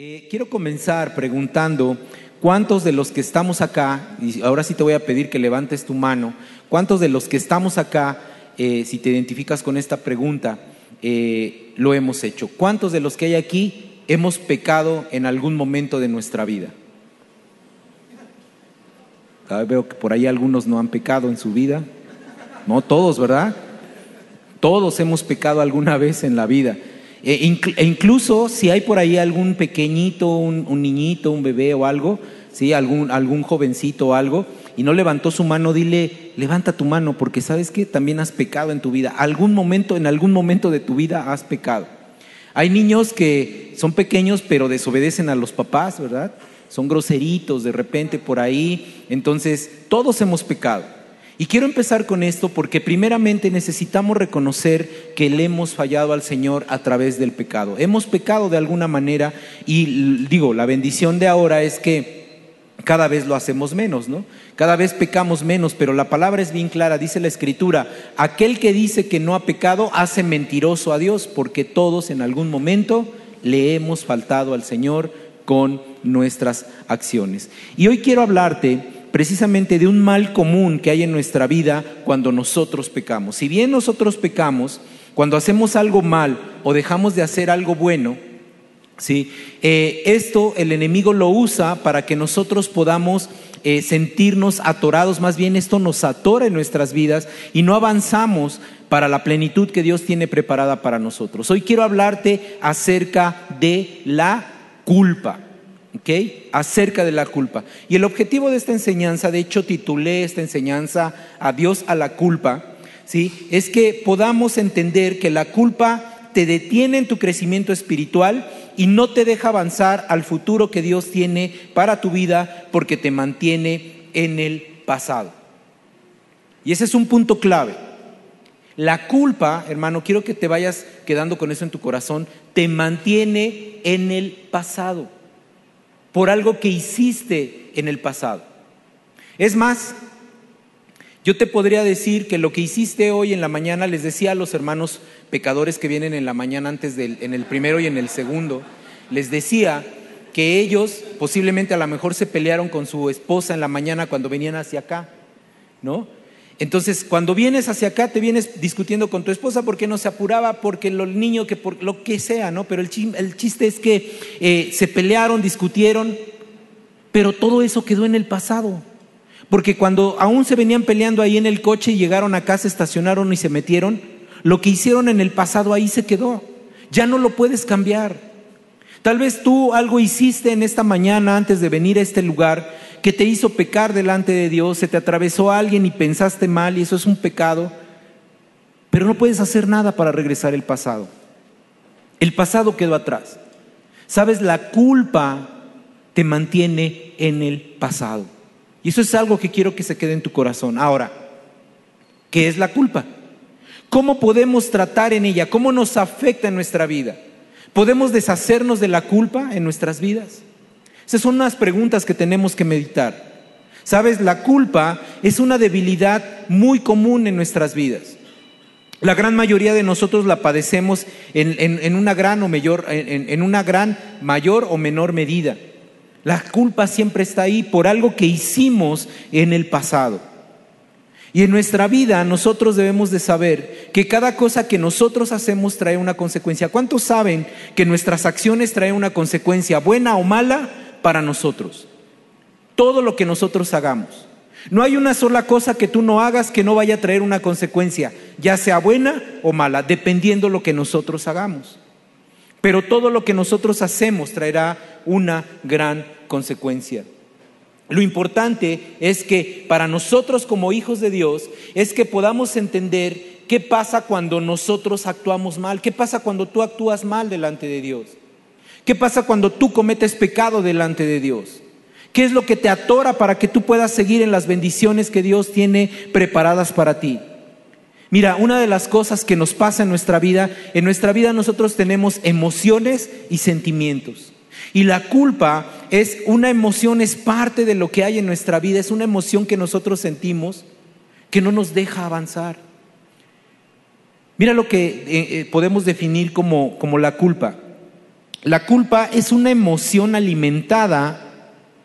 Eh, quiero comenzar preguntando cuántos de los que estamos acá, y ahora sí te voy a pedir que levantes tu mano, cuántos de los que estamos acá, eh, si te identificas con esta pregunta, eh, lo hemos hecho. ¿Cuántos de los que hay aquí hemos pecado en algún momento de nuestra vida? Vez veo que por ahí algunos no han pecado en su vida. No todos, ¿verdad? Todos hemos pecado alguna vez en la vida. E, e, incluso si hay por ahí algún pequeñito, un, niñito, un bebé o algo, ¿sí? algún, algún jovencito o algo, y no levantó su mano, dile, levanta tu mano, porque sabes que también has pecado en tu vida. Algún momento, en algún momento de tu vida has pecado. Hay niños que son pequeños pero desobedecen a los papás, ¿verdad? Son groseritos de repente por ahí. Entonces, todos hemos pecado. Y quiero empezar con esto porque primeramente necesitamos reconocer que le hemos fallado al Señor a través del pecado. Hemos pecado de alguna manera y digo, la bendición de ahora es que cada vez lo hacemos menos, ¿no? Cada vez pecamos menos, pero la palabra es bien clara, dice la escritura, aquel que dice que no ha pecado hace mentiroso a Dios porque todos en algún momento le hemos faltado al Señor con nuestras acciones. Y hoy quiero hablarte precisamente de un mal común que hay en nuestra vida cuando nosotros pecamos. Si bien nosotros pecamos, cuando hacemos algo mal o dejamos de hacer algo bueno, ¿sí? Eh, esto el enemigo lo usa para que nosotros podamos eh, sentirnos atorados, más bien esto nos atora en nuestras vidas y no avanzamos para la plenitud que Dios tiene preparada para nosotros. Hoy quiero hablarte acerca de la culpa. Acerca de la culpa. Y el objetivo de esta enseñanza, de hecho titulé esta enseñanza Adiós a la culpa, ¿sí? Es que podamos entender que la culpa te detiene en tu crecimiento espiritual y no te deja avanzar al futuro que Dios tiene para tu vida porque te mantiene en el pasado. Y ese es un punto clave. La culpa, hermano, quiero que te vayas quedando con eso en tu corazón, te mantiene en el pasado por algo que hiciste en el pasado. Es más, yo te podría decir que lo que hiciste hoy en la mañana, les decía a los hermanos pecadores que vienen en la mañana antes del, en el primero y en el segundo, les decía que ellos posiblemente a lo mejor se pelearon con su esposa en la mañana cuando venían hacia acá, ¿no? Entonces, cuando vienes hacia acá, te vienes discutiendo con tu esposa porque no se apuraba, porque los niños, que por lo que sea, ¿no? Pero el, chiste es que eh, se pelearon, discutieron, pero todo eso quedó en el pasado. Porque cuando aún se venían peleando ahí en el coche y llegaron acá, se estacionaron y se metieron, lo que hicieron en el pasado ahí se quedó. Ya no lo puedes cambiar. Tal vez tú algo hiciste en esta mañana antes de venir a este lugar que te hizo pecar delante de Dios, se te atravesó alguien y pensaste mal y eso es un pecado, pero no puedes hacer nada para regresar el pasado. El pasado quedó atrás. Sabes, la culpa te mantiene en el pasado. Y eso es algo que quiero que se quede en tu corazón. Ahora, ¿qué es la culpa? ¿Cómo podemos tratar en ella? ¿Cómo nos afecta en nuestra vida? ¿Podemos deshacernos de la culpa en nuestras vidas? Esas son unas preguntas que tenemos que meditar. Sabes, la culpa es una debilidad muy común en nuestras vidas. La gran mayoría de nosotros la padecemos en, una, gran o mayor, en una gran mayor o menor medida. La culpa siempre está ahí por algo que hicimos en el pasado. Y en nuestra vida nosotros debemos de saber que cada cosa que nosotros hacemos trae una consecuencia. ¿Cuántos saben que nuestras acciones traen una consecuencia, buena o mala? Para nosotros. Todo lo que nosotros hagamos. No hay una sola cosa que tú no hagas que no vaya a traer una consecuencia, ya sea buena o mala, dependiendo lo que nosotros hagamos. Pero todo lo que nosotros hacemos traerá una gran consecuencia. Lo importante es que para nosotros como hijos de Dios es que podamos entender qué pasa cuando nosotros actuamos mal, qué pasa cuando tú actúas mal delante de Dios. ¿Qué pasa cuando tú cometes pecado delante de Dios? ¿Qué es lo que te atora para que tú puedas seguir en las bendiciones que Dios tiene preparadas para ti? Mira, una de las cosas que nos pasa en nuestra vida, en nuestra vida nosotros tenemos emociones y sentimientos. Y la culpa es una emoción, es parte de lo que hay en nuestra vida, es una emoción que nosotros sentimos que no nos deja avanzar. Mira lo que eh, eh, podemos definir como, como la culpa. La culpa es una emoción alimentada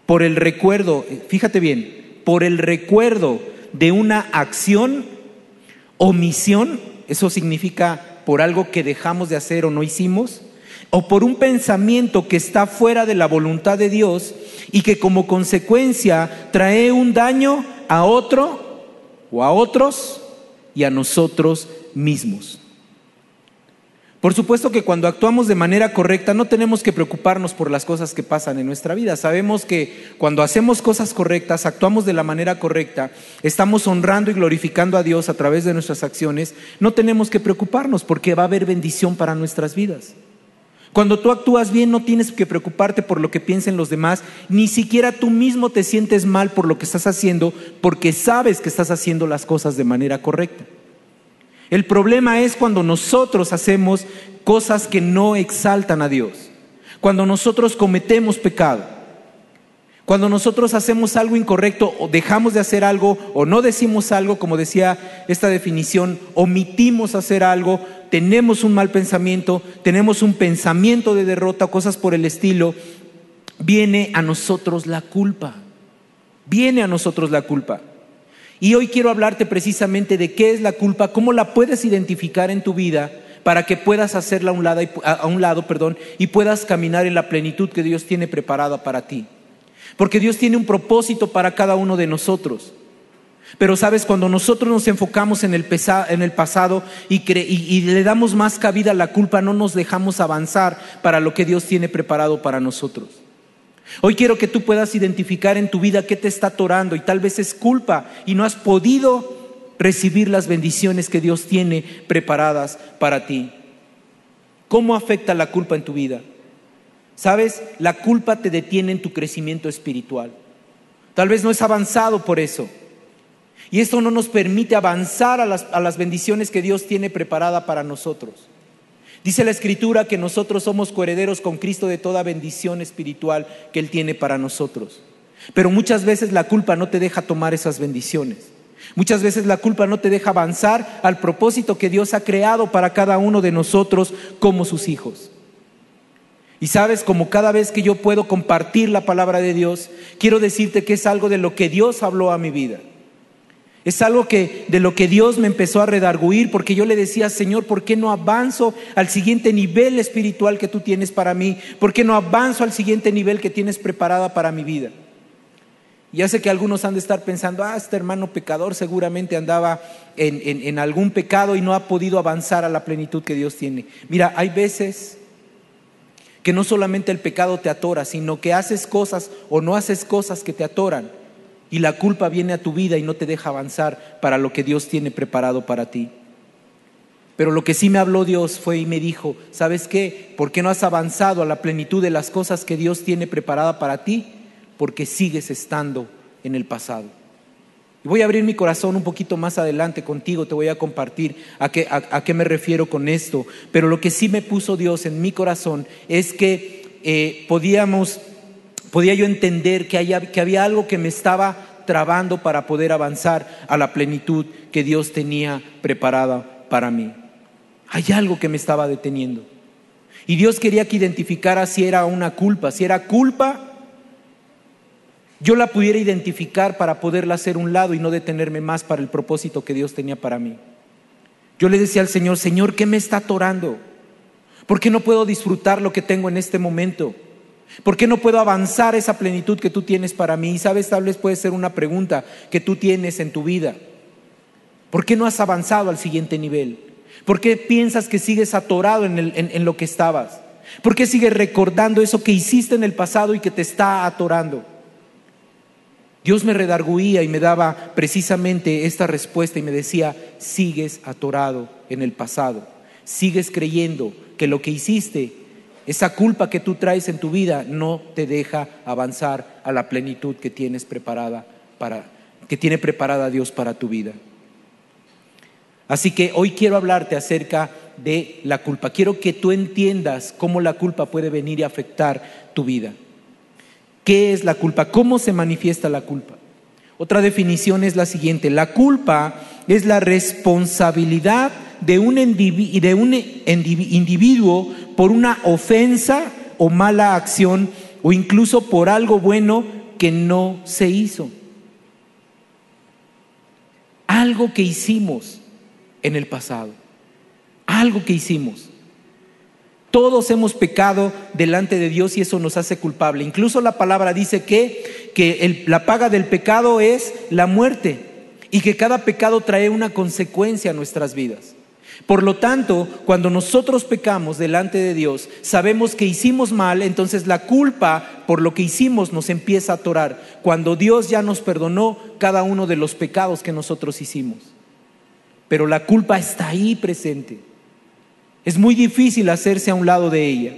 por el recuerdo, fíjate bien, por el recuerdo de una acción, omisión, eso significa por algo que dejamos de hacer o no hicimos, o por un pensamiento que está fuera de la voluntad de Dios y que como consecuencia trae un daño a otro o a otros y a nosotros mismos. Por supuesto que cuando actuamos de manera correcta no tenemos que preocuparnos por las cosas que pasan en nuestra vida. Sabemos que cuando hacemos cosas correctas, actuamos de la manera correcta, estamos honrando y glorificando a Dios a través de nuestras acciones, no tenemos que preocuparnos porque va a haber bendición para nuestras vidas. Cuando tú actúas bien no tienes que preocuparte por lo que piensen los demás, ni siquiera tú mismo te sientes mal por lo que estás haciendo porque sabes que estás haciendo las cosas de manera correcta. El problema es cuando nosotros hacemos cosas que no exaltan a Dios, cuando nosotros cometemos pecado, cuando nosotros hacemos algo incorrecto o dejamos de hacer algo o no decimos algo, como decía esta definición, omitimos hacer algo, tenemos un mal pensamiento, tenemos un pensamiento de derrota cosas por el estilo, viene a nosotros la culpa, viene a nosotros la culpa. Y hoy quiero hablarte precisamente de qué es la culpa, cómo la puedes identificar en tu vida para que puedas hacerla a un lado, perdón, y puedas caminar en la plenitud que Dios tiene preparada para ti. Porque Dios tiene un propósito para cada uno de nosotros. Pero sabes, cuando nosotros nos enfocamos en el, en el pasado y, y le damos más cabida a la culpa, no nos dejamos avanzar para lo que Dios tiene preparado para nosotros. Hoy quiero que tú puedas identificar en tu vida qué te está atorando y tal vez es culpa y no has podido recibir las bendiciones que Dios tiene preparadas para ti. ¿Cómo afecta la culpa en tu vida? Sabes, la culpa te detiene en tu crecimiento espiritual. Tal vez no es avanzado por eso. Y esto no nos permite avanzar a las, a las bendiciones que Dios tiene preparada para nosotros. Dice la Escritura que nosotros somos coherederos con Cristo de toda bendición espiritual que Él tiene para nosotros. Pero muchas veces la culpa no te deja tomar esas bendiciones. Muchas veces la culpa no te deja avanzar al propósito que Dios ha creado para cada uno de nosotros como sus hijos. Y sabes, como cada vez que yo puedo compartir la palabra de Dios, quiero decirte que es algo de lo que Dios habló a mi vida. Es algo que de lo que Dios me empezó a redarguir porque yo le decía, Señor, ¿por qué no avanzo al siguiente nivel espiritual que tú tienes para mí? ¿Por qué no avanzo al siguiente nivel que tienes preparada para mi vida? Ya sé que algunos han de estar pensando, ah, este hermano pecador seguramente andaba en, en algún pecado y no ha podido avanzar a la plenitud que Dios tiene. Mira, hay veces que no solamente el pecado te atora, sino que haces cosas o no haces cosas que te atoran y la culpa viene a tu vida y no te deja avanzar para lo que Dios tiene preparado para ti. Pero lo que sí me habló Dios fue y me dijo, ¿sabes qué? ¿Por qué no has avanzado a la plenitud de las cosas que Dios tiene preparada para ti? Porque sigues estando en el pasado. Y voy a abrir mi corazón un poquito más adelante contigo, te voy a compartir a qué, a, qué me refiero con esto. Pero lo que sí me puso Dios en mi corazón es que eh, podíamos podía yo entender que, había algo que me estaba trabando para poder avanzar a la plenitud que Dios tenía preparada para mí. Hay algo que me estaba deteniendo. Y Dios quería que identificara si era una culpa. Si era culpa, yo la pudiera identificar para poderla hacer un lado y no detenerme más para el propósito que Dios tenía para mí. Yo le decía al Señor, Señor, ¿qué me está atorando? ¿Por qué no puedo disfrutar lo que tengo en este momento? ¿Por qué no puedo avanzar esa plenitud que tú tienes para mí? Y sabes, tal vez puede ser una pregunta que tú tienes en tu vida. ¿Por qué no has avanzado al siguiente nivel? ¿Por qué piensas que sigues atorado en, lo que estabas? ¿Por qué sigues recordando eso que hiciste en el pasado y que te está atorando? Dios me redarguía y me daba precisamente esta respuesta y me decía, sigues atorado en el pasado, sigues creyendo que lo que hiciste esa culpa que tú traes en tu vida no te deja avanzar a la plenitud que tienes preparada para que tiene preparada Dios para tu vida. Así que hoy quiero hablarte acerca de la culpa. Quiero que tú entiendas cómo la culpa puede venir y afectar tu vida. ¿Qué es la culpa? ¿Cómo se manifiesta la culpa? Otra definición es la siguiente. La culpa es la responsabilidad de un, individuo por una ofensa o mala acción o incluso por algo bueno que no se hizo. Algo que hicimos en el pasado. Algo que hicimos. Todos hemos pecado delante de Dios y eso nos hace culpable. Incluso la palabra dice que, que la paga del pecado es la muerte y que cada pecado trae una consecuencia a nuestras vidas. Por lo tanto, cuando nosotros pecamos delante de Dios, sabemos que hicimos mal, entonces la culpa por lo que hicimos nos empieza a atorar. Cuando Dios ya nos perdonó cada uno de los pecados que nosotros hicimos. Pero la culpa está ahí presente. Es muy difícil hacerse a un lado de ella.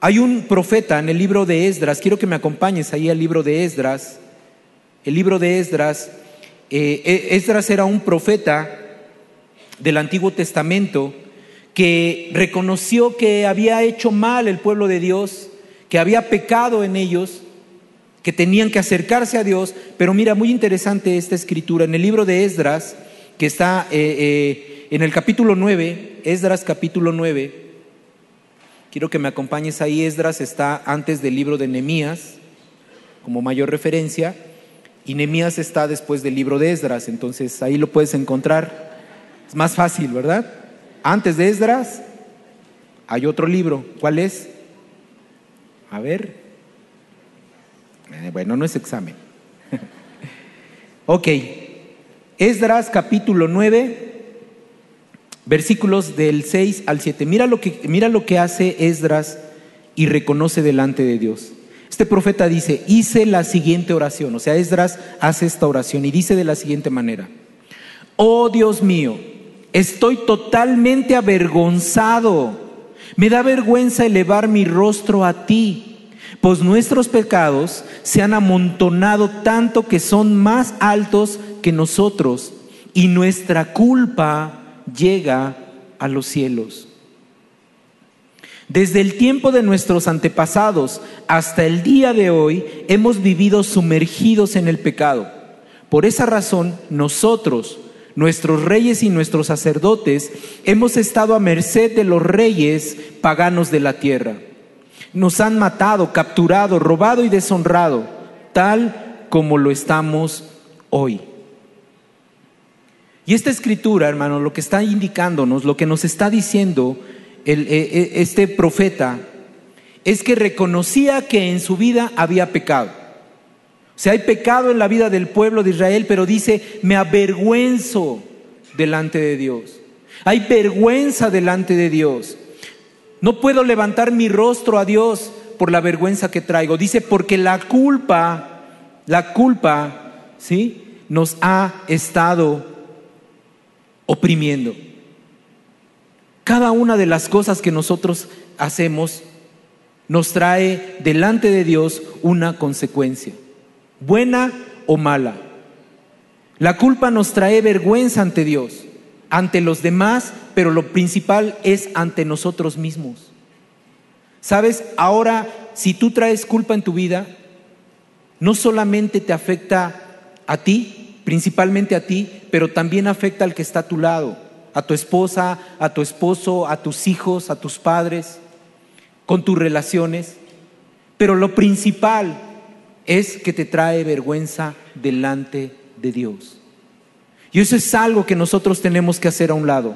Hay un profeta en el libro de Esdras, quiero que me acompañes ahí al libro de Esdras, el libro de Esdras. Eh, e-, Esdras era un profeta del Antiguo Testamento que reconoció que había hecho mal el pueblo de Dios, que había pecado en ellos, que tenían que acercarse a Dios. Pero mira, muy interesante esta escritura. En el libro de Esdras, que está eh, eh, en el capítulo 9, Esdras capítulo 9, quiero que me acompañes ahí. Esdras está antes del libro de Nehemías, como mayor referencia. Y Nehemías está después del libro de Esdras, entonces ahí lo puedes encontrar. Es más fácil, ¿verdad? Antes de Esdras hay otro libro. ¿Cuál es? A ver. Eh, bueno, no es examen. ok. Esdras capítulo 9, versículos del 6 al 7. Mira lo que, mira lo que hace Esdras y reconoce delante de Dios. Este profeta dice, hice la siguiente oración, o sea, Esdras hace esta oración y dice de la siguiente manera, oh Dios mío, estoy totalmente avergonzado, me da vergüenza elevar mi rostro a ti, pues nuestros pecados se han amontonado tanto que son más altos que nosotros y nuestra culpa llega a los cielos. Desde el tiempo de nuestros antepasados hasta el día de hoy hemos vivido sumergidos en el pecado. Por esa razón, nosotros, nuestros reyes y nuestros sacerdotes, hemos estado a merced de los reyes paganos de la tierra. Nos han matado, capturado, robado y deshonrado, tal como lo estamos hoy. Y esta escritura, hermano, lo que está indicándonos, lo que nos está diciendo, eh, eh, este profeta es que reconocía que en su vida había pecado. O sea, hay pecado en la vida del pueblo de Israel, pero dice, me avergüenzo delante de Dios. Hay vergüenza delante de Dios. No puedo levantar mi rostro a Dios por la vergüenza que traigo. Dice, porque la culpa, la culpa, ¿sí? Nos ha estado oprimiendo. Cada una de las cosas que nosotros hacemos nos trae delante de Dios una consecuencia, buena o mala. La culpa nos trae vergüenza ante Dios, ante los demás, pero lo principal es ante nosotros mismos. ¿Sabes? Ahora, si tú traes culpa en tu vida, no solamente te afecta a ti, principalmente a ti, pero también afecta al que está a tu lado a tu esposa, a tu esposo, a tus hijos, a tus padres, con tus relaciones. Pero lo principal es que te trae vergüenza delante de Dios. Y eso es algo que nosotros tenemos que hacer a un lado.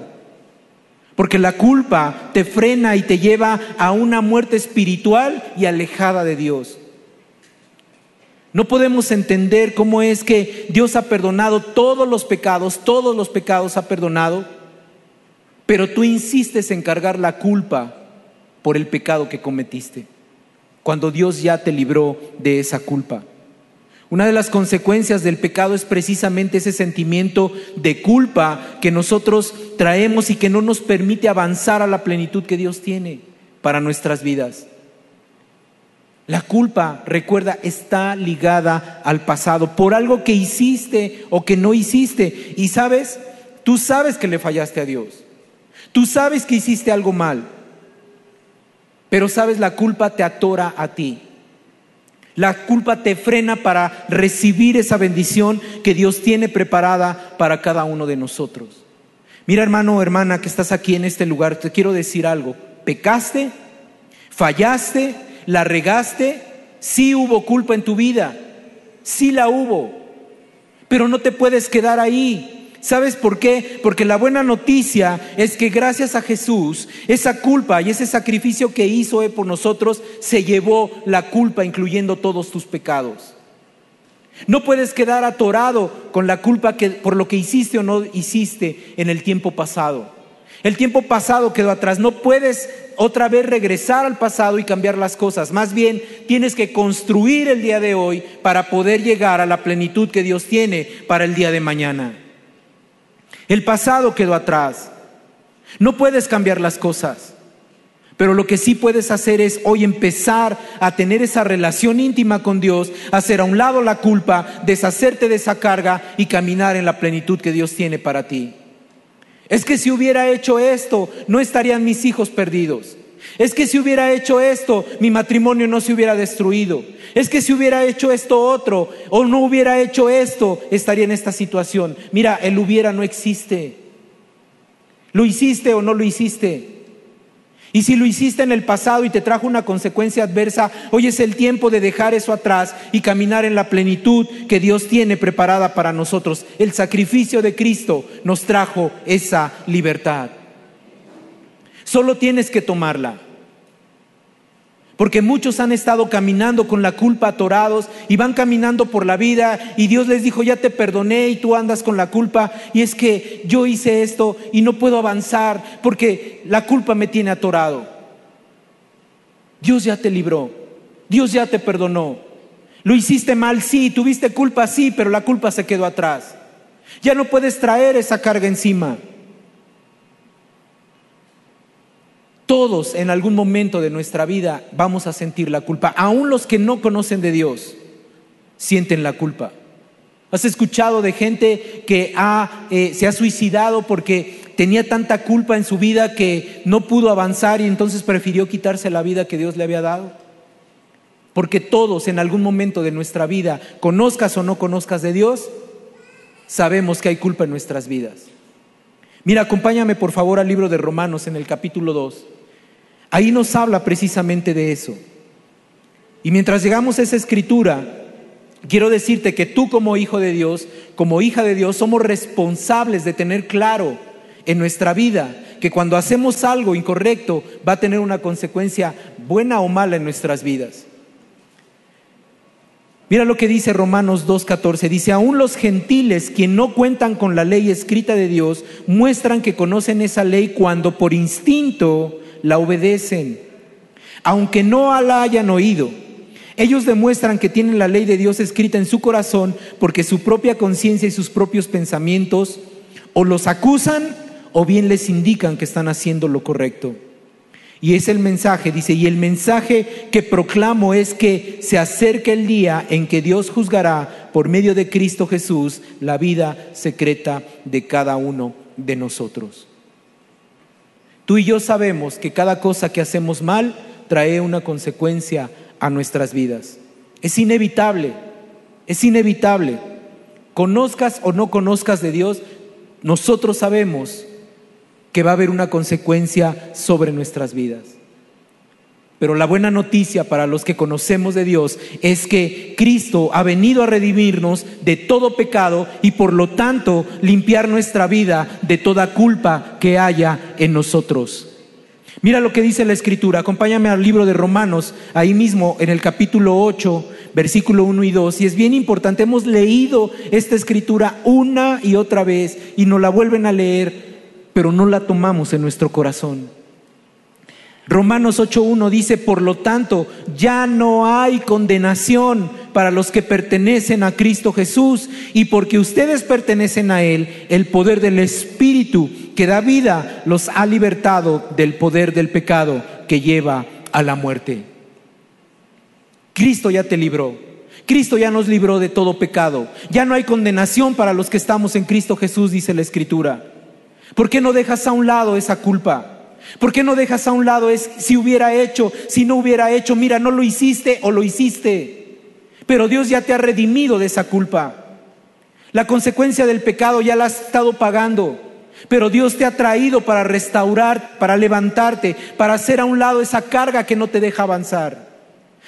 Porque la culpa te frena y te lleva a una muerte espiritual y alejada de Dios. No podemos entender cómo es que Dios ha perdonado todos los pecados, todos los pecados ha perdonado, pero tú insistes en cargar la culpa por el pecado que cometiste, cuando Dios ya te libró de esa culpa. Una de las consecuencias del pecado es precisamente ese sentimiento de culpa que nosotros traemos y que no nos permite avanzar a la plenitud que Dios tiene para nuestras vidas. La culpa, recuerda, está ligada al pasado por algo que hiciste o que no hiciste. Y sabes, tú sabes que le fallaste a Dios. Tú sabes que hiciste algo mal, pero sabes, la culpa te atora a ti. La culpa te frena para recibir esa bendición que Dios tiene preparada para cada uno de nosotros. Mira hermano o hermana que estás aquí en este lugar, te quiero decir algo. Pecaste, Fallaste, la regaste, sí hubo culpa en tu vida, sí la hubo, pero no te puedes quedar ahí. ¿Sabes por qué? Porque la buena noticia es que gracias a Jesús, esa culpa y ese sacrificio que hizo Él por nosotros, se llevó la culpa, incluyendo todos tus pecados. No puedes quedar atorado con la culpa que, por lo que hiciste o no hiciste en el tiempo pasado. El tiempo pasado quedó atrás. No puedes otra vez regresar al pasado y cambiar las cosas. Más bien, tienes que construir el día de hoy para poder llegar a la plenitud que Dios tiene para el día de mañana. El pasado quedó atrás. No puedes cambiar las cosas. Pero lo que sí puedes hacer es hoy empezar a tener esa relación íntima con Dios, hacer a un lado la culpa, deshacerte de esa carga y caminar en la plenitud que Dios tiene para ti. Es que si hubiera hecho esto, no estarían mis hijos perdidos. Es que si hubiera hecho esto, mi matrimonio no se hubiera destruido. Es que si hubiera hecho esto otro o no hubiera hecho esto, estaría en esta situación. Mira, el hubiera no existe. ¿Lo hiciste o no lo hiciste? Y si lo hiciste en el pasado y te trajo una consecuencia adversa, hoy es el tiempo de dejar eso atrás y caminar en la plenitud que Dios tiene preparada para nosotros. El sacrificio de Cristo nos trajo esa libertad. Solo tienes que tomarla. Porque muchos han estado caminando con la culpa atorados y van caminando por la vida y Dios les dijo, ya te perdoné y tú andas con la culpa y es que yo hice esto y no puedo avanzar porque la culpa me tiene atorado. Dios ya te libró, Dios ya te perdonó. Lo hiciste mal, sí, tuviste culpa, sí, pero la culpa se quedó atrás. Ya no puedes traer esa carga encima. Todos en algún momento de nuestra vida vamos a sentir la culpa. Aún los que no conocen de Dios sienten la culpa. ¿Has escuchado de gente que eh, se ha suicidado porque tenía tanta culpa en su vida que no pudo avanzar y entonces prefirió quitarse la vida que Dios le había dado? Porque todos en algún momento de nuestra vida, conozcas o no conozcas de Dios, sabemos que hay culpa en nuestras vidas. Mira, acompáñame por favor al libro de Romanos en el capítulo 2. Ahí nos habla precisamente de eso. Y mientras llegamos a esa escritura, quiero decirte que tú como hijo de Dios, como hija de Dios, somos responsables de tener claro en nuestra vida que cuando hacemos algo incorrecto va a tener una consecuencia buena o mala en nuestras vidas. Mira lo que dice Romanos 2.14. Dice, aún los gentiles, quien no cuentan con la ley escrita de Dios, muestran que conocen esa ley cuando por instinto la obedecen, aunque no la hayan oído. Ellos demuestran que tienen la ley de Dios escrita en su corazón porque su propia conciencia y sus propios pensamientos o los acusan o bien les indican que están haciendo lo correcto. Y es el mensaje, dice, y el mensaje que proclamo es que se acerca el día en que Dios juzgará por medio de Cristo Jesús la vida secreta de cada uno de nosotros. Tú y yo sabemos que cada cosa que hacemos mal trae una consecuencia a nuestras vidas. Es inevitable, es inevitable. Conozcas o no conozcas de Dios, nosotros sabemos que va a haber una consecuencia sobre nuestras vidas. Pero la buena noticia para los que conocemos de Dios es que Cristo ha venido a redimirnos de todo pecado y por lo tanto limpiar nuestra vida de toda culpa que haya en nosotros. Mira lo que dice la Escritura, acompáñame al libro de Romanos, ahí mismo en el capítulo 8, versículo 1 y 2, y es bien importante, hemos leído esta Escritura una y otra vez y nos la vuelven a leer, pero no la tomamos en nuestro corazón. Romanos 8.1 dice, por lo tanto, ya no hay condenación para los que pertenecen a Cristo Jesús y porque ustedes pertenecen a Él, el poder del Espíritu que da vida los ha libertado del poder del pecado que lleva a la muerte. Cristo ya te libró. Cristo ya nos libró de todo pecado. Ya no hay condenación para los que estamos en Cristo Jesús, dice la Escritura. ¿Por qué no dejas a un lado esa culpa? ¿Por qué no dejas a un lado es si hubiera hecho, si no hubiera hecho? Mira, no lo hiciste o lo hiciste. Pero Dios ya te ha redimido de esa culpa. La consecuencia del pecado ya la has estado pagando. Pero Dios te ha traído para restaurar, para levantarte, para hacer a un lado esa carga que no te deja avanzar.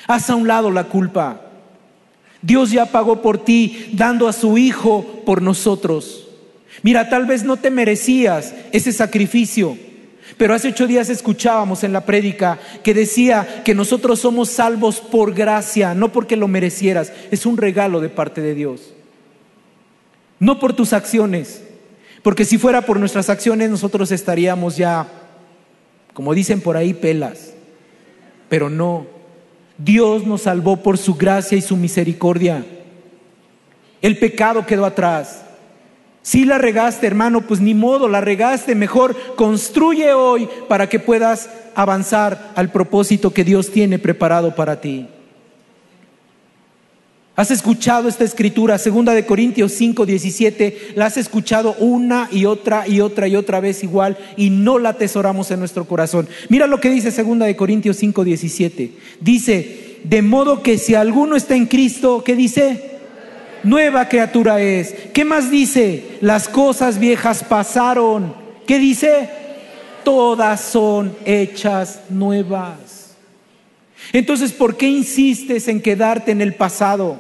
Haz a un lado la culpa. Dios ya pagó por ti dando a su Hijo por nosotros. Mira, tal vez no te merecías ese sacrificio, pero hace ocho días escuchábamos en la prédica que decía que nosotros somos salvos por gracia, no porque lo merecieras, es un regalo de parte de Dios. No por tus acciones, porque si fuera por nuestras acciones nosotros estaríamos ya, como dicen por ahí, pelas. Pero no, Dios nos salvó por su gracia y su misericordia. El pecado quedó atrás. Si la regaste, hermano, pues ni modo, la regaste. Mejor construye hoy para que puedas avanzar al propósito que Dios tiene preparado para ti. ¿Has escuchado esta escritura, segunda de Corintios 5, 17? La has escuchado una y otra y otra y otra vez igual y no la atesoramos en nuestro corazón. Mira lo que dice segunda de Corintios 5, 17. Dice, de modo que si alguno está en Cristo, ¿qué dice? Nueva criatura es. ¿Qué más dice? Las cosas viejas pasaron. ¿Qué dice? Todas son hechas nuevas. Entonces, ¿por qué insistes en quedarte en el pasado?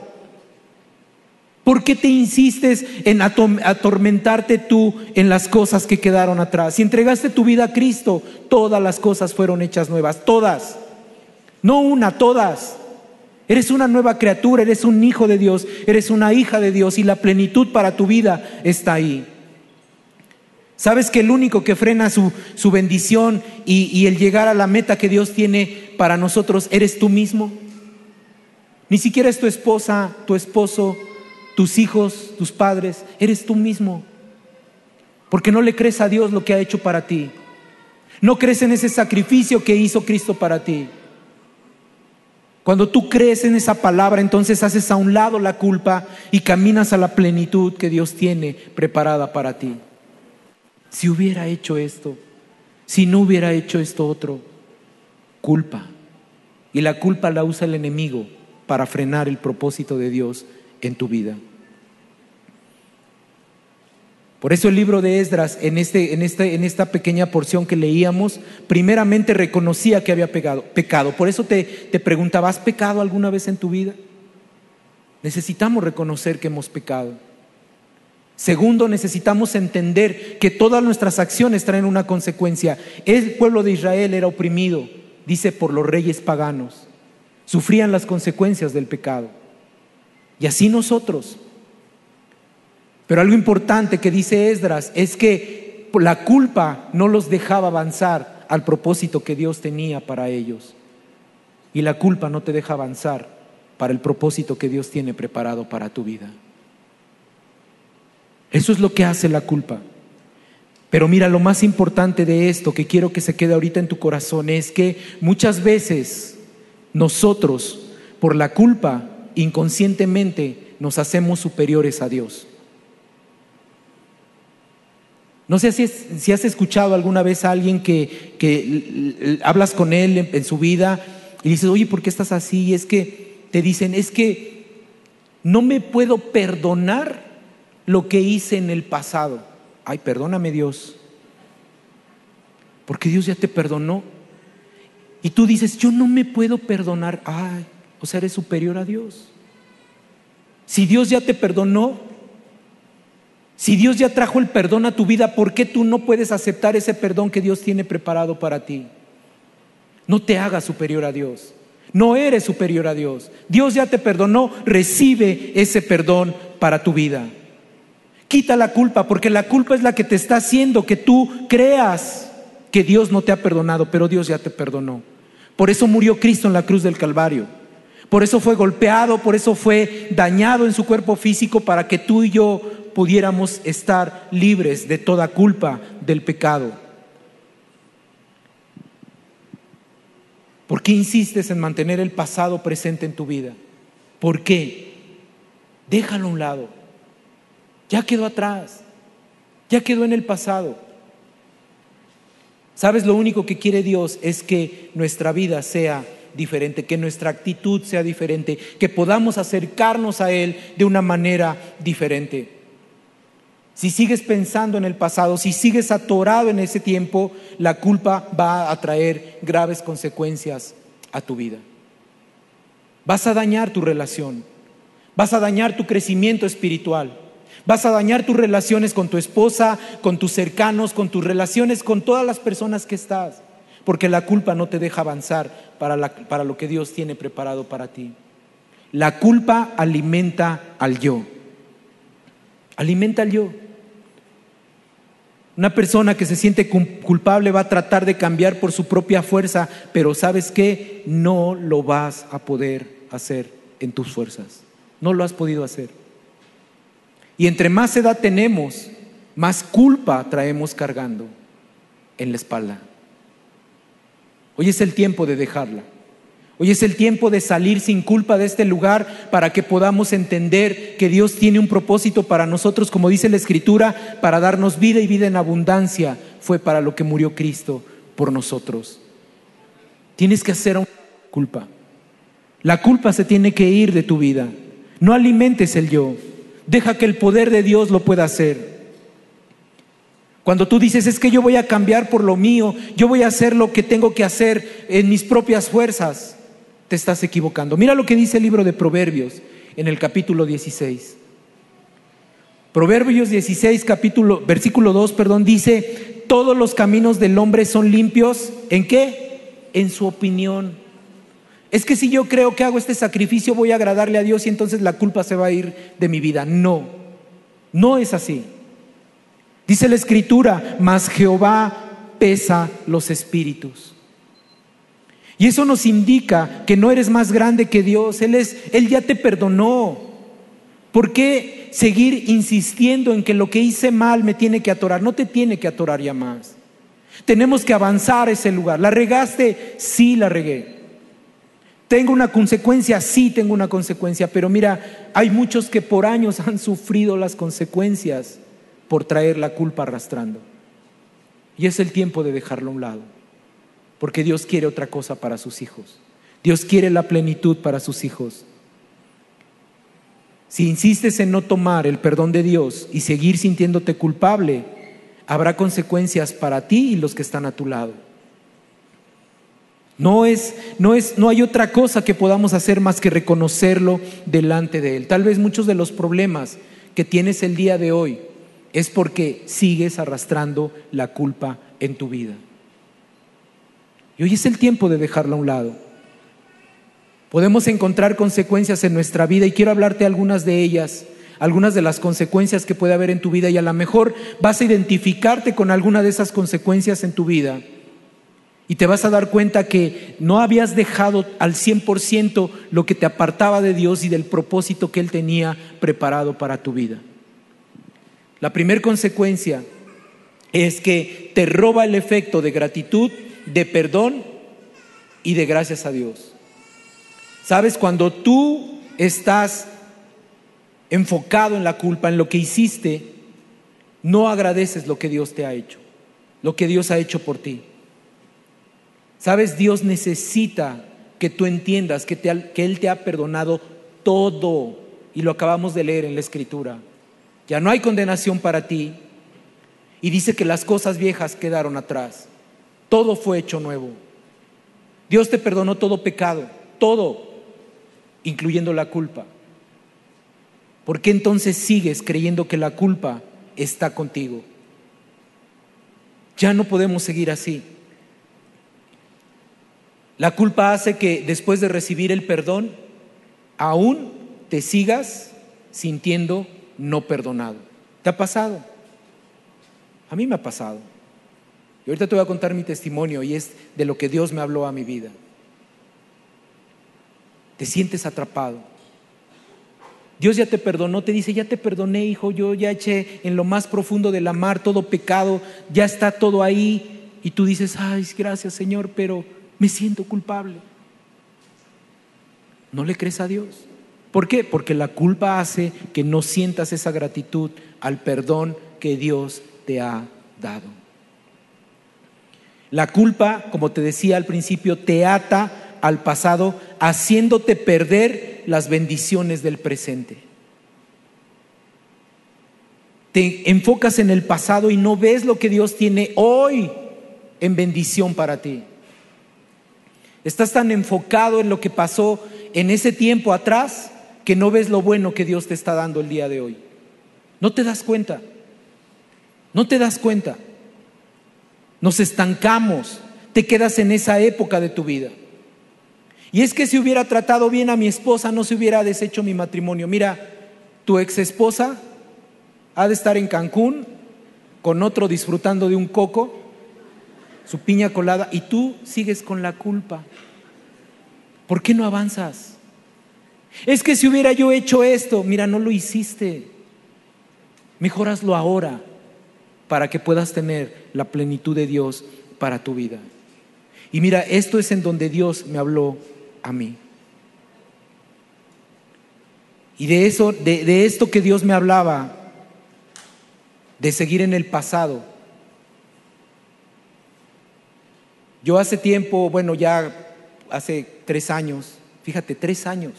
¿Por qué te insistes en atormentarte tú en las cosas que quedaron atrás? Si entregaste tu vida a Cristo, todas las cosas fueron hechas nuevas, todas. No una, todas. Eres una nueva criatura, eres un hijo de Dios, eres una hija de Dios y la plenitud para tu vida está ahí. ¿Sabes que el único que frena su, bendición y, y el llegar a la meta que Dios tiene para nosotros eres tú mismo? Ni siquiera es tu esposa, tu esposo, tus hijos, tus padres, eres tú mismo. Porque no le crees a Dios lo que ha hecho para ti. No crees en ese sacrificio que hizo Cristo para ti. Cuando tú crees en esa palabra, entonces haces a un lado la culpa y caminas a la plenitud que Dios tiene preparada para ti. Si hubiera hecho esto, si no hubiera hecho esto otro, culpa. Y la culpa la usa el enemigo para frenar el propósito de Dios en tu vida. Por eso el libro de Esdras, en, este, en, este, en esta pequeña porción que leíamos, primeramente reconocía que había pecado. pecado. Por eso te, te preguntaba, ¿has pecado alguna vez en tu vida? Necesitamos reconocer que hemos pecado. Segundo, necesitamos entender que todas nuestras acciones traen una consecuencia. El pueblo de Israel era oprimido, dice, por los reyes paganos. Sufrían las consecuencias del pecado. Y así nosotros. Pero algo importante que dice Esdras es que la culpa no los dejaba avanzar al propósito que Dios tenía para ellos. Y la culpa no te deja avanzar para el propósito que Dios tiene preparado para tu vida. Eso es lo que hace la culpa. Pero mira, lo más importante de esto que quiero que se quede ahorita en tu corazón es que muchas veces nosotros, por la culpa, inconscientemente nos hacemos superiores a Dios. No sé si, has escuchado alguna vez a alguien que, hablas con él en, su vida y dices, oye, ¿por qué estás así? Y es que te dicen, es que no me puedo perdonar lo que hice en el pasado. Ay, perdóname Dios. Porque Dios ya te perdonó. Y tú dices, yo no me puedo perdonar. Ay, o sea, eres superior a Dios. Si Dios ya te perdonó, si Dios ya trajo el perdón a tu vida, ¿por qué tú no puedes aceptar ese perdón que Dios tiene preparado para ti? No te hagas superior a Dios. No eres superior a Dios. Dios ya te perdonó, recibe ese perdón para tu vida. Quita la culpa, porque la culpa es la que te está haciendo que tú creas que Dios no te ha perdonado, pero Dios ya te perdonó. Por eso murió Cristo en la cruz del Calvario. Por eso fue golpeado, por eso fue dañado en su cuerpo físico para que tú y yo pudiéramos estar libres de toda culpa del pecado. ¿Por qué insistes en mantener el pasado presente en tu vida? ¿Por qué? Déjalo a un lado. Ya quedó atrás. Ya quedó en el pasado. ¿Sabes? Lo único que quiere Dios es que nuestra vida sea diferente, que nuestra actitud sea diferente, que podamos acercarnos a Él de una manera diferente. Si sigues pensando en el pasado, si sigues atorado en ese tiempo, la culpa va a traer graves consecuencias a tu vida. Vas a dañar tu relación, vas a dañar tu crecimiento espiritual, vas a dañar tus relaciones con tu esposa, con tus cercanos, con tus relaciones con todas las personas que estás, porque la culpa no te deja avanzar para, para lo que Dios tiene preparado para ti. La culpa alimenta al yo, alimenta al yo. Una persona que se siente culpable va a tratar de cambiar por su propia fuerza, pero sabes que no lo vas a poder hacer en tus fuerzas. No lo has podido hacer. Y entre más edad tenemos, más culpa traemos cargando en la espalda. Hoy es el tiempo de dejarla. Hoy es el tiempo de salir sin culpa de este lugar para que podamos entender que Dios tiene un propósito para nosotros, como dice la Escritura, para darnos vida y vida en abundancia. Fue para lo que murió Cristo por nosotros. Tienes que hacer una culpa. La culpa se tiene que ir de tu vida. No alimentes el yo. Deja que el poder de Dios lo pueda hacer. Cuando tú dices, es que yo voy a cambiar por lo mío, yo voy a hacer lo que tengo que hacer en mis propias fuerzas te estás equivocando. Mira lo que dice el libro de Proverbios en el capítulo 16. Proverbios 16, capítulo, versículo 2, perdón, dice, todos los caminos del hombre son limpios. ¿En qué? En su opinión. Es que si yo creo que hago este sacrificio voy a agradarle a Dios y entonces la culpa se va a ir de mi vida. No, no es así. Dice la escritura, mas Jehová pesa los espíritus. Y eso nos indica que no eres más grande que Dios. Él, es, Él ya te perdonó. ¿Por qué seguir insistiendo en que lo que hice mal me tiene que atorar? No te tiene que atorar ya más. Tenemos que avanzar a ese lugar. ¿La regaste? Sí, la regué. ¿Tengo una consecuencia? Sí, tengo una consecuencia. Pero mira, hay muchos que por años han sufrido las consecuencias por traer la culpa arrastrando. Y es el tiempo de dejarlo a un lado porque Dios quiere otra cosa para sus hijos. Dios quiere la plenitud para sus hijos. Si insistes en no tomar el perdón de Dios y seguir sintiéndote culpable, habrá consecuencias para ti y los que están a tu lado. No es, no es, no hay otra cosa que podamos hacer más que reconocerlo delante de Él. Tal vez muchos de los problemas que tienes el día de hoy es porque sigues arrastrando la culpa en tu vida. Y hoy es el tiempo de dejarlo a un lado. Podemos encontrar consecuencias en nuestra vida y quiero hablarte algunas de ellas, algunas de las consecuencias que puede haber en tu vida y a lo mejor vas a identificarte con alguna de esas consecuencias en tu vida y te vas a dar cuenta que no habías dejado al 100% lo que te apartaba de Dios y del propósito que Él tenía preparado para tu vida. La primera consecuencia es que te roba el efecto de gratitud de perdón y de gracias a Dios. Sabes, cuando tú estás enfocado en la culpa, en lo que hiciste, no agradeces lo que Dios te ha hecho, lo que Dios ha hecho por ti. Sabes, Dios necesita que tú entiendas que, Él te ha perdonado todo, y lo acabamos de leer en la Escritura. Ya no hay condenación para ti, y dice que las cosas viejas quedaron atrás. Todo fue hecho nuevo. Dios te perdonó todo pecado, todo, incluyendo la culpa. ¿Por qué entonces sigues creyendo que la culpa está contigo? Ya no podemos seguir así. La culpa hace que después de recibir el perdón, aún te sigas sintiendo no perdonado. ¿Te ha pasado? A mí me ha pasado. Y ahorita te voy a contar mi testimonio y es de lo que Dios me habló a mi vida. Te sientes atrapado. Dios ya te perdonó, te dice, ya te perdoné, hijo, yo ya eché en lo más profundo de la mar todo pecado, ya está todo ahí. Y tú dices, ay, gracias Señor, pero me siento culpable. ¿No le crees a Dios? ¿Por qué? Porque la culpa hace que no sientas esa gratitud al perdón que Dios te ha dado. La culpa, como te decía al principio, te ata al pasado, haciéndote perder las bendiciones del presente. te enfocas en el pasado y no ves lo que Dios tiene hoy en bendición para ti. Estás tan enfocado en lo que pasó en ese tiempo atrás que no ves lo bueno que Dios te está dando el día de hoy. No te das cuenta. No te das cuenta. Nos estancamos. Te quedas en esa época de tu vida. Y es que si hubiera tratado bien a mi esposa, no se hubiera deshecho mi matrimonio. Mira, tu ex esposa ha de estar en Cancún con otro disfrutando de un coco, su piña colada, y tú sigues con la culpa. ¿Por qué no avanzas? Es que si hubiera yo hecho esto, mira, no lo hiciste. Mejor hazlo ahora para que puedas tener la plenitud de Dios para tu vida. Y mira, esto es en donde Dios me habló a mí. Y de eso, de, esto que Dios me hablaba, de seguir en el pasado. Yo hace tiempo, bueno, ya hace tres años, fíjate, tres años,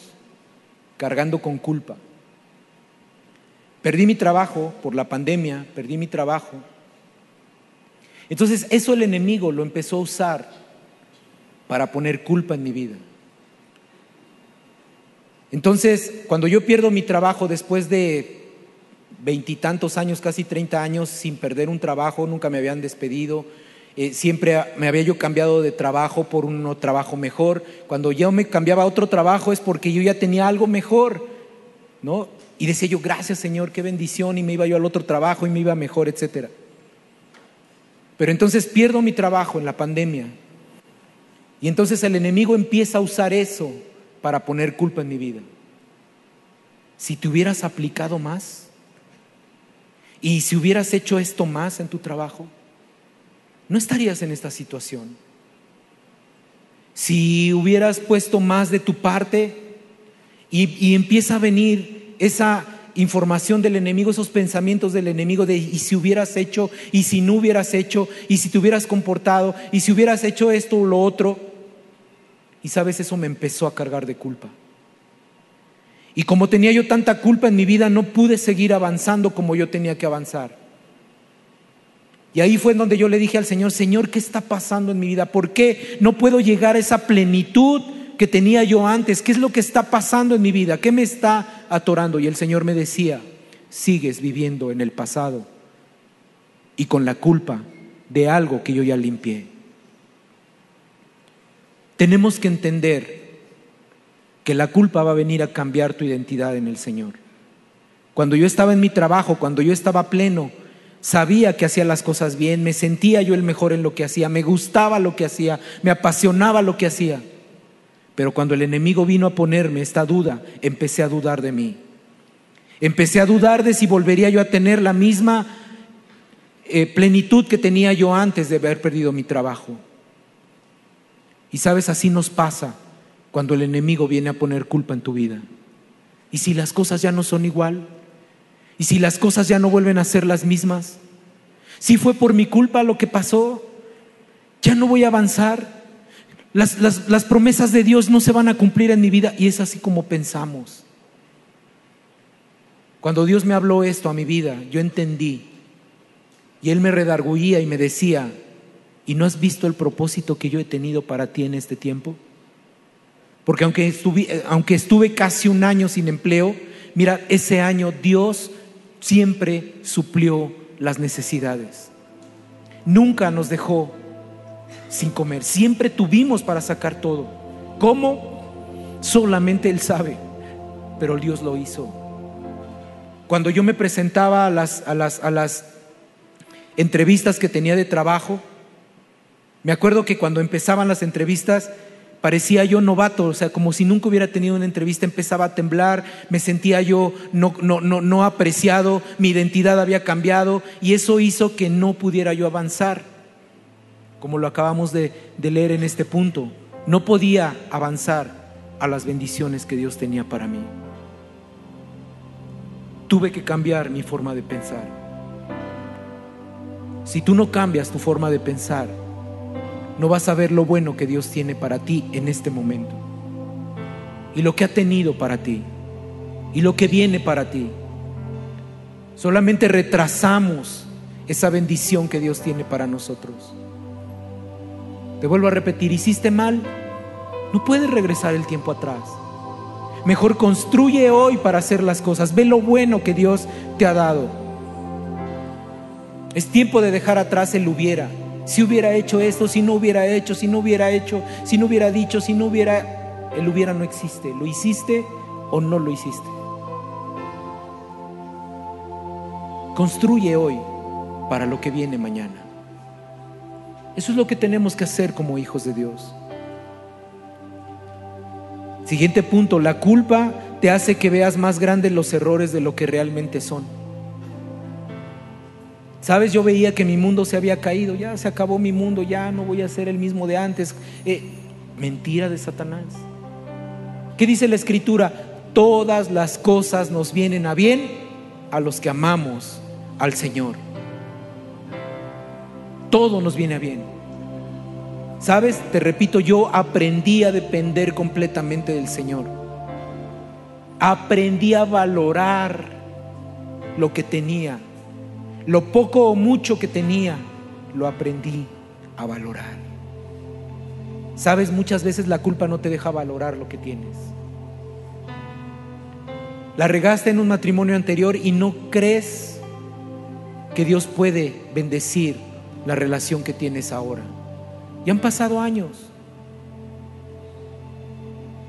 cargando con culpa. Perdí mi trabajo por la pandemia, perdí mi trabajo. Entonces eso el enemigo lo empezó a usar para poner culpa en mi vida. Entonces, cuando yo pierdo mi trabajo después de veintitantos años, casi treinta años, sin perder un trabajo, nunca me habían despedido, eh, siempre me había yo cambiado de trabajo por un trabajo mejor. Cuando yo me cambiaba a otro trabajo es porque yo ya tenía algo mejor, ¿no? Y decía yo, gracias Señor, qué bendición, y me iba yo al otro trabajo y me iba mejor, etcétera. Pero entonces pierdo mi trabajo en la pandemia. Y entonces el enemigo empieza a usar eso para poner culpa en mi vida. Si te hubieras aplicado más y si hubieras hecho esto más en tu trabajo, no estarías en esta situación. Si hubieras puesto más de tu parte y, empieza a venir esa información del enemigo, esos pensamientos del enemigo de y si hubieras hecho, y si no hubieras hecho, y si te hubieras comportado, y si hubieras hecho esto o lo otro, y sabes, eso me empezó a cargar de culpa. Y como tenía yo tanta culpa en mi vida, no pude seguir avanzando como yo tenía que avanzar. Y ahí fue donde yo le dije al Señor, Señor, ¿qué está pasando en mi vida? ¿Por qué no puedo llegar a esa plenitud que tenía yo antes? ¿Qué es lo que está pasando en mi vida? ¿Qué me está atorando? Y el Señor me decía, sigues viviendo en el pasado y con la culpa de algo que yo ya limpié. Tenemos que entender que la culpa va a venir a cambiar tu identidad en el Señor. Cuando yo estaba en mi trabajo, cuando yo estaba pleno, sabía que hacía las cosas bien, me sentía yo el mejor en lo que hacía, me gustaba lo que hacía, me apasionaba lo que hacía. Pero cuando el enemigo vino a ponerme esta duda, empecé a dudar de mí. Empecé a dudar de si volvería yo a tener la misma eh, plenitud que tenía yo antes de haber perdido mi trabajo. Y sabes, así nos pasa cuando el enemigo viene a poner culpa en tu vida. ¿Y si las cosas ya no son igual? ¿Y si las cosas ya no vuelven a ser las mismas? Si fue por mi culpa lo que pasó, ya no voy a avanzar. Las, promesas de Dios no se van a cumplir en mi vida y es así como pensamos. Cuando Dios me habló esto a mi vida, yo entendí. Y Él me redarguía y me decía, ¿Y no has visto el propósito que yo he tenido para ti en este tiempo? Porque aunque estuve, aunque estuve casi un año sin empleo, mira, ese año Dios siempre suplió las necesidades. Nunca nos dejó sin comer. Siempre tuvimos para sacar todo. ¿Cómo? Solamente Él sabe. Pero Dios lo hizo. Cuando yo me presentaba a las, a las, a las entrevistas que tenía de trabajo, me acuerdo que cuando empezaban las entrevistas parecía yo novato, o sea, como si nunca hubiera tenido una entrevista, empezaba a temblar, me sentía yo no, no, no, no apreciado, mi identidad había cambiado y eso hizo que no pudiera yo avanzar, como lo acabamos de, leer en este punto. No podía avanzar a las bendiciones que Dios tenía para mí. Tuve que cambiar mi forma de pensar. Si tú no cambias tu forma de pensar, no vas a ver lo bueno que Dios tiene para ti en este momento. Y lo que ha tenido para ti. Y lo que viene para ti. Solamente retrasamos esa bendición que Dios tiene para nosotros. Te vuelvo a repetir, hiciste mal, no puedes regresar el tiempo atrás. Mejor construye hoy para hacer las cosas. Ve lo bueno que Dios te ha dado. Es tiempo de dejar atrás el hubiera. Si hubiera hecho esto, si no hubiera hecho, si no hubiera hecho, si no hubiera dicho, si no hubiera... El hubiera no existe. ¿Lo hiciste o no lo hiciste? Construye hoy para lo que viene mañana. Eso es lo que tenemos que hacer como hijos de Dios. Siguiente punto, la culpa te hace que veas más grandes los errores de lo que realmente son. Sabes, yo veía que mi mundo se había caído, ya se acabó mi mundo, ya no voy a ser el mismo de antes. Eh, mentira de Satanás. ¿Qué dice la escritura? Todas las cosas nos vienen a bien a los que amamos al Señor. Todo nos viene a bien. Sabes, te repito, yo aprendí a depender completamente del Señor. Aprendí a valorar lo que tenía. Lo poco o mucho que tenía, lo aprendí a valorar. Sabes, muchas veces la culpa no te deja valorar lo que tienes. La regaste en un matrimonio anterior y no crees que Dios puede bendecir la relación que tienes ahora. Y han pasado años.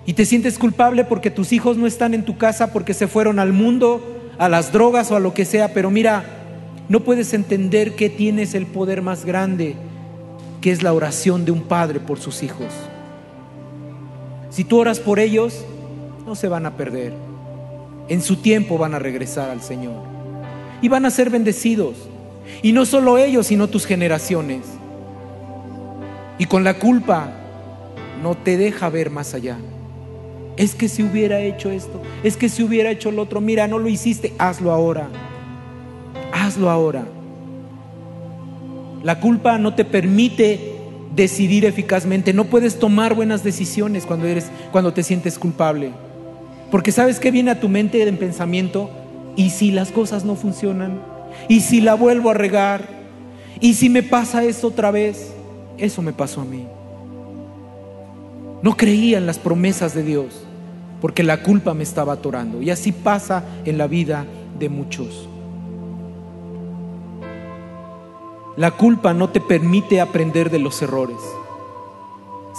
Y te sientes culpable porque tus hijos no están en tu casa, porque se fueron al mundo, a las drogas o a lo que sea. Pero mira, no puedes entender que tienes el poder más grande, que es la oración de un padre por sus hijos. Si tú oras por ellos, no se van a perder. En su tiempo van a regresar al Señor. Y van a ser bendecidos. Y no solo ellos, sino tus generaciones. Y con la culpa no te deja ver más allá. Es que si hubiera hecho esto, es que si hubiera hecho lo otro, mira, no lo hiciste, hazlo ahora. Hazlo ahora. La culpa no te permite decidir eficazmente, no puedes tomar buenas decisiones cuando eres cuando te sientes culpable. Porque sabes que viene a tu mente en pensamiento, ¿y si las cosas no funcionan? ¿Y si la vuelvo a regar? ¿Y si me pasa esto otra vez? Eso me pasó a mí. No creía en las promesas de Dios porque la culpa me estaba atorando. Y así pasa en la vida de muchos. La culpa no te permite aprender de los errores.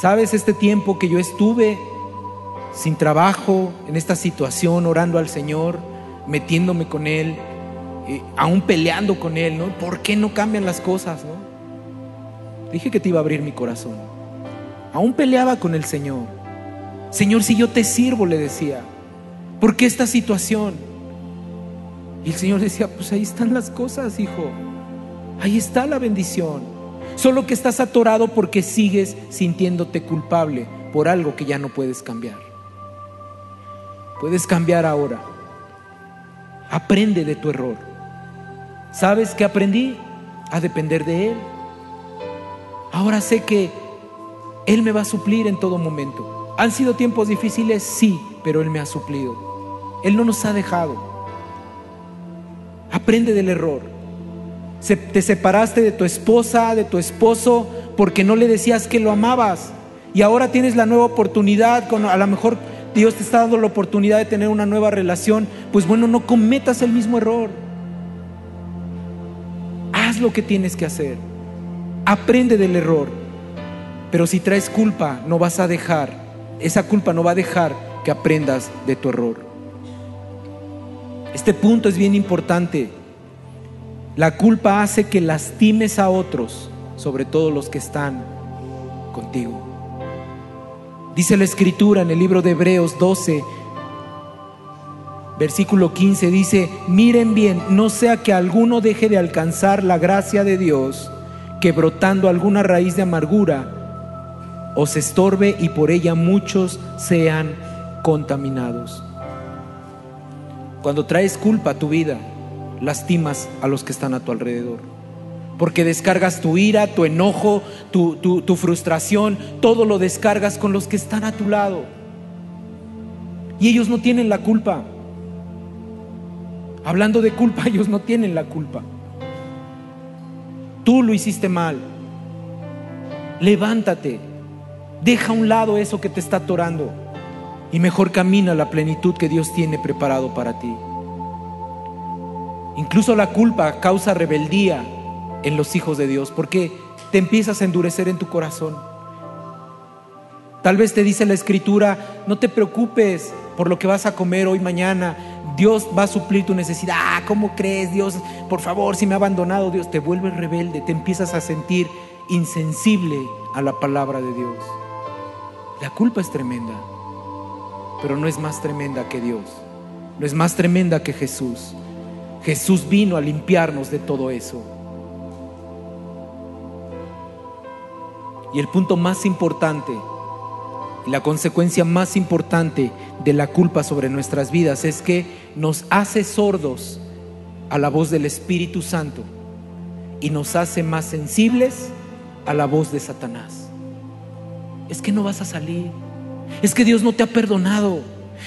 ¿Sabes este tiempo que yo estuve sin trabajo, en esta situación, orando al Señor, metiéndome con Él, aún peleando con Él, ¿no? ¿Por qué no cambian las cosas, no? Dije que te iba a abrir mi corazón. Aún peleaba con el Señor. Señor, si yo te sirvo, le decía, ¿por qué esta situación? Y el Señor decía, pues ahí están las cosas, hijo. Ahí está la bendición. Solo que estás atorado porque sigues sintiéndote culpable por algo que ya no puedes cambiar. Puedes cambiar ahora. Aprende de tu error. ¿Sabes qué aprendí? A depender de Él. Ahora sé que Él me va a suplir en todo momento. ¿Han sido tiempos difíciles? Sí, pero Él me ha suplido. Él no nos ha dejado. Aprende del error. te separaste de tu esposa, de tu esposo, porque no le decías que lo amabas. Y ahora tienes la nueva oportunidad, a lo mejor Dios te está dando la oportunidad de tener una nueva relación. Pues bueno, no cometas el mismo error. Lo que tienes que hacer. Aprende del error. Pero si traes culpa, no vas a dejar, esa culpa no va a dejar que aprendas de tu error. Este punto es bien importante. La culpa hace que lastimes a otros, sobre todo los que están contigo. Dice la escritura en el libro de Hebreos 12, versículo 15, dice, miren bien, no sea que alguno deje de alcanzar la gracia de Dios que brotando alguna raíz de amargura os estorbe y por ella muchos sean contaminados. Cuando traes culpa a tu vida, lastimas a los que están a tu alrededor. Porque descargas tu ira, tu enojo, tu, tu frustración, todo lo descargas con los que están a tu lado. Y ellos no tienen la culpa. Hablando de culpa, ellos no tienen la culpa. Tú lo hiciste mal. Levántate. Deja a un lado eso que te está atorando y mejor camina la plenitud que Dios tiene preparado para ti. Incluso la culpa causa rebeldía en los hijos de Dios porque te empiezas a endurecer en tu corazón. Tal vez te dice la escritura, no te preocupes por lo que vas a comer hoy mañana. Dios va a suplir tu necesidad. Ah, ¿cómo crees, Dios? Por favor, si me ha abandonado, Dios te vuelve rebelde, te empiezas a sentir insensible a la palabra de Dios. La culpa es tremenda, pero no es más tremenda que Dios, no es más tremenda que Jesús. Jesús vino a limpiarnos de todo eso. Y el punto más importante la consecuencia más importante de la culpa sobre nuestras vidas es que nos hace sordos a la voz del Espíritu Santo y nos hace más sensibles a la voz de Satanás es que no vas a salir. Es que Dios no te ha perdonado.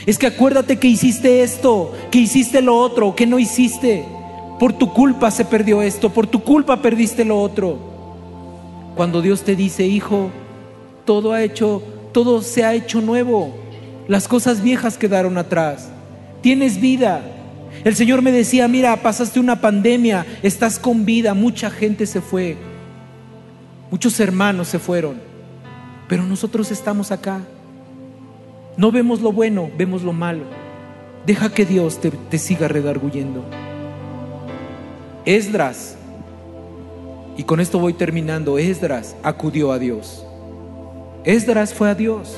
Es que acuérdate que hiciste esto, que hiciste lo otro, que no hiciste. Por tu culpa se perdió esto, por tu culpa perdiste lo otro. Cuando Dios te dice, hijo, todo ha hecho, todo se ha hecho nuevo. Las cosas viejas quedaron atrás. Tienes vida. El Señor me decía, mira, pasaste una pandemia, estás con vida, mucha gente se fue. Muchos hermanos se fueron. Pero nosotros estamos acá. No vemos lo bueno, vemos lo malo. Deja que Dios te, siga redarguyendo. Esdras, y con esto voy terminando, Esdras acudió a Dios. Esdras fue a Dios.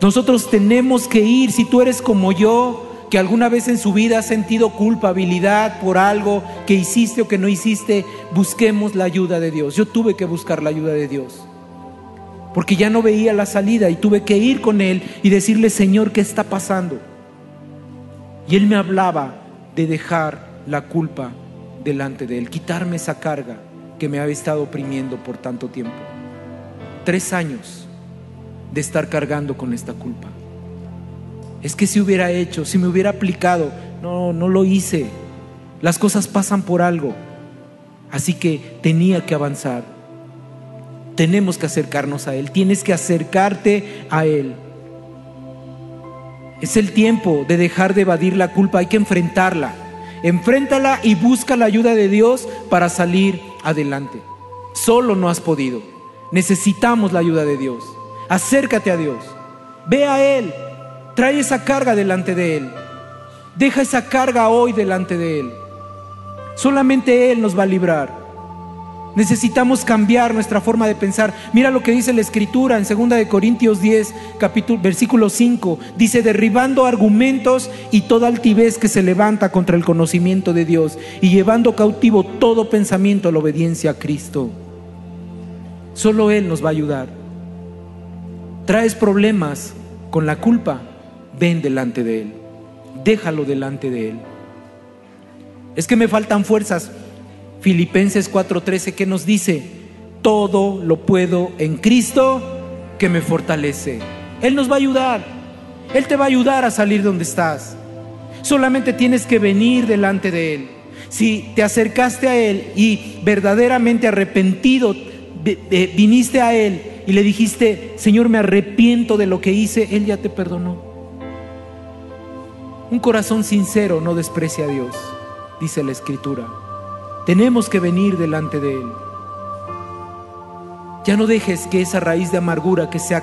Nosotros tenemos que ir, si tú eres como yo, que alguna vez en su vida has sentido culpabilidad por algo que hiciste o que no hiciste, busquemos la ayuda de Dios. Yo tuve que buscar la ayuda de Dios porque ya no veía la salida y tuve que ir con él y decirle, Señor, ¿qué está pasando? Y él me hablaba de dejar la culpa delante de él, quitarme esa carga que me había estado oprimiendo por tanto tiempo. Tres años de estar cargando con esta culpa. Es que si hubiera hecho, si me hubiera aplicado, no, no lo hice. Las cosas pasan por algo. Así que tenía que avanzar tenemos que acercarnos a Él, tienes que acercarte a Él. Es el tiempo de dejar de evadir la culpa, hay que enfrentarla. Enfréntala y busca la ayuda de Dios para salir adelante. Solo no has podido. Necesitamos la ayuda de Dios. Acércate a Dios. Ve a Él. Trae esa carga delante de Él. Deja esa carga hoy delante de Él. Solamente Él nos va a librar. Necesitamos cambiar nuestra forma de pensar. Mira lo que dice la escritura en 2 de Corintios 10, capítulo versículo 5, dice derribando argumentos y toda altivez que se levanta contra el conocimiento de Dios y llevando cautivo todo pensamiento a la obediencia a Cristo. Solo él nos va a ayudar. Traes problemas con la culpa, ven delante de él. Déjalo delante de él. Es que me faltan fuerzas. Filipenses 4:13 que nos dice, todo lo puedo en Cristo que me fortalece. Él nos va a ayudar. Él te va a ayudar a salir donde estás. Solamente tienes que venir delante de Él. Si te acercaste a Él y verdaderamente arrepentido viniste a Él y le dijiste, Señor, me arrepiento de lo que hice, Él ya te perdonó. Un corazón sincero no desprecia a Dios, dice la Escritura. Tenemos que venir delante de Él. Ya no dejes que esa raíz de amargura que se ha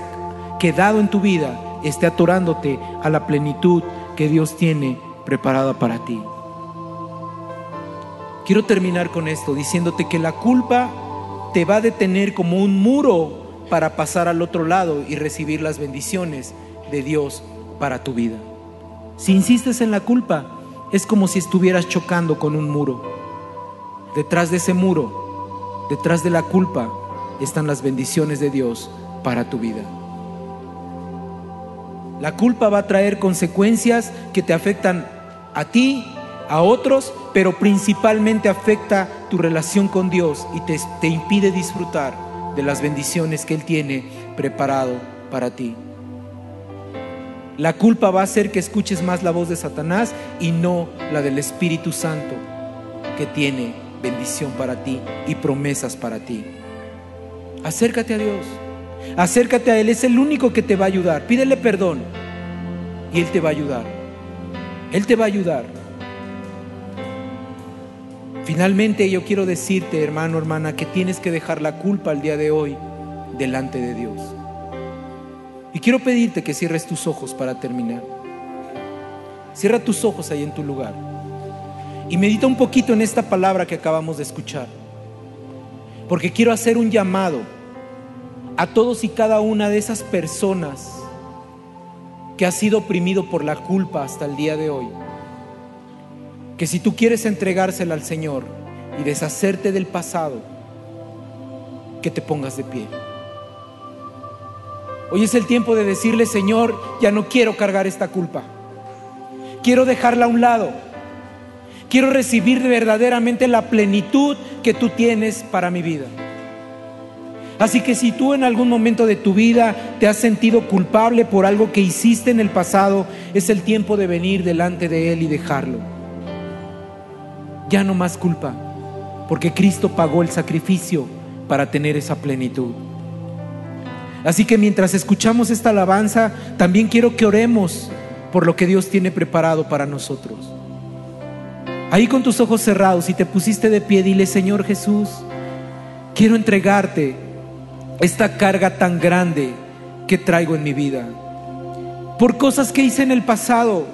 quedado en tu vida esté atorándote a la plenitud que Dios tiene preparada para ti. Quiero terminar con esto diciéndote que la culpa te va a detener como un muro para pasar al otro lado y recibir las bendiciones de Dios para tu vida. Si insistes en la culpa, es como si estuvieras chocando con un muro. Detrás de ese muro, detrás de la culpa, están las bendiciones de Dios para tu vida. La culpa va a traer consecuencias que te afectan a ti, a otros, pero principalmente afecta tu relación con Dios y te, te impide disfrutar de las bendiciones que Él tiene preparado para ti. La culpa va a hacer que escuches más la voz de Satanás y no la del Espíritu Santo, que tiene bendición para ti y promesas para ti. Acércate a Dios, acércate a Él, es el único que te va a ayudar. Pídele perdón y Él te va a ayudar. Él te va a ayudar. Finalmente yo quiero decirte, hermano, hermana, que tienes que dejar la culpa el día de hoy delante de Dios. Y quiero pedirte que cierres tus ojos para terminar. Cierra tus ojos ahí en tu lugar. Y medita un poquito en esta palabra que acabamos de escuchar. Porque quiero hacer un llamado a todos y cada una de esas personas que ha sido oprimido por la culpa hasta el día de hoy. Que si tú quieres entregársela al Señor y deshacerte del pasado, que te pongas de pie. Hoy es el tiempo de decirle, Señor, ya no quiero cargar esta culpa. Quiero dejarla a un lado. Quiero recibir verdaderamente la plenitud que tú tienes para mi vida. Así que si tú en algún momento de tu vida te has sentido culpable por algo que hiciste en el pasado, es el tiempo de venir delante de Él y dejarlo. Ya no más culpa, porque Cristo pagó el sacrificio para tener esa plenitud. Así que mientras escuchamos esta alabanza, también quiero que oremos por lo que Dios tiene preparado para nosotros. Ahí con tus ojos cerrados y te pusiste de pie, dile, Señor Jesús, quiero entregarte esta carga tan grande que traigo en mi vida. Por cosas que hice en el pasado,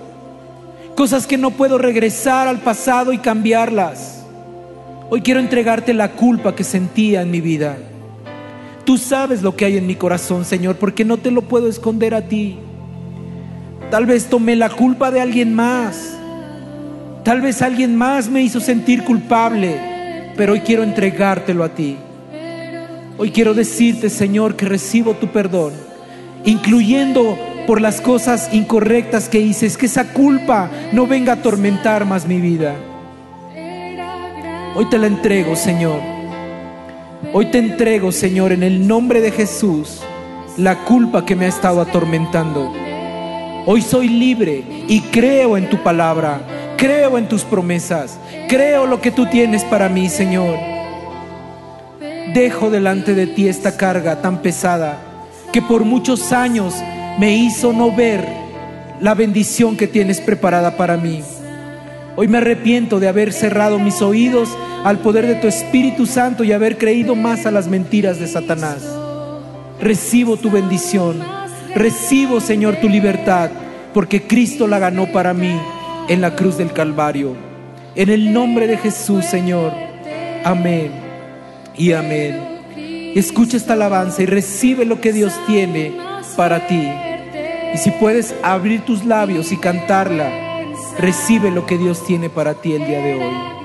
cosas que no puedo regresar al pasado y cambiarlas. Hoy quiero entregarte la culpa que sentía en mi vida. Tú sabes lo que hay en mi corazón, Señor, porque no te lo puedo esconder a ti. Tal vez tomé la culpa de alguien más. Tal vez alguien más me hizo sentir culpable, pero hoy quiero entregártelo a ti. Hoy quiero decirte, Señor, que recibo tu perdón, incluyendo por las cosas incorrectas que hice, que esa culpa no venga a atormentar más mi vida. Hoy te la entrego, Señor. Hoy te entrego, Señor, en el nombre de Jesús, la culpa que me ha estado atormentando. Hoy soy libre y creo en tu palabra, creo en tus promesas, creo lo que tú tienes para mí, Señor. Dejo delante de ti esta carga tan pesada que por muchos años me hizo no ver la bendición que tienes preparada para mí. Hoy me arrepiento de haber cerrado mis oídos al poder de tu Espíritu Santo y haber creído más a las mentiras de Satanás. Recibo tu bendición. Recibo, Señor, tu libertad, porque Cristo la ganó para mí en la cruz del Calvario. En el nombre de Jesús, Señor. Amén y amén. Escucha esta alabanza y recibe lo que Dios tiene para ti. Y si puedes abrir tus labios y cantarla, Recibe lo que Dios tiene para ti el día de hoy.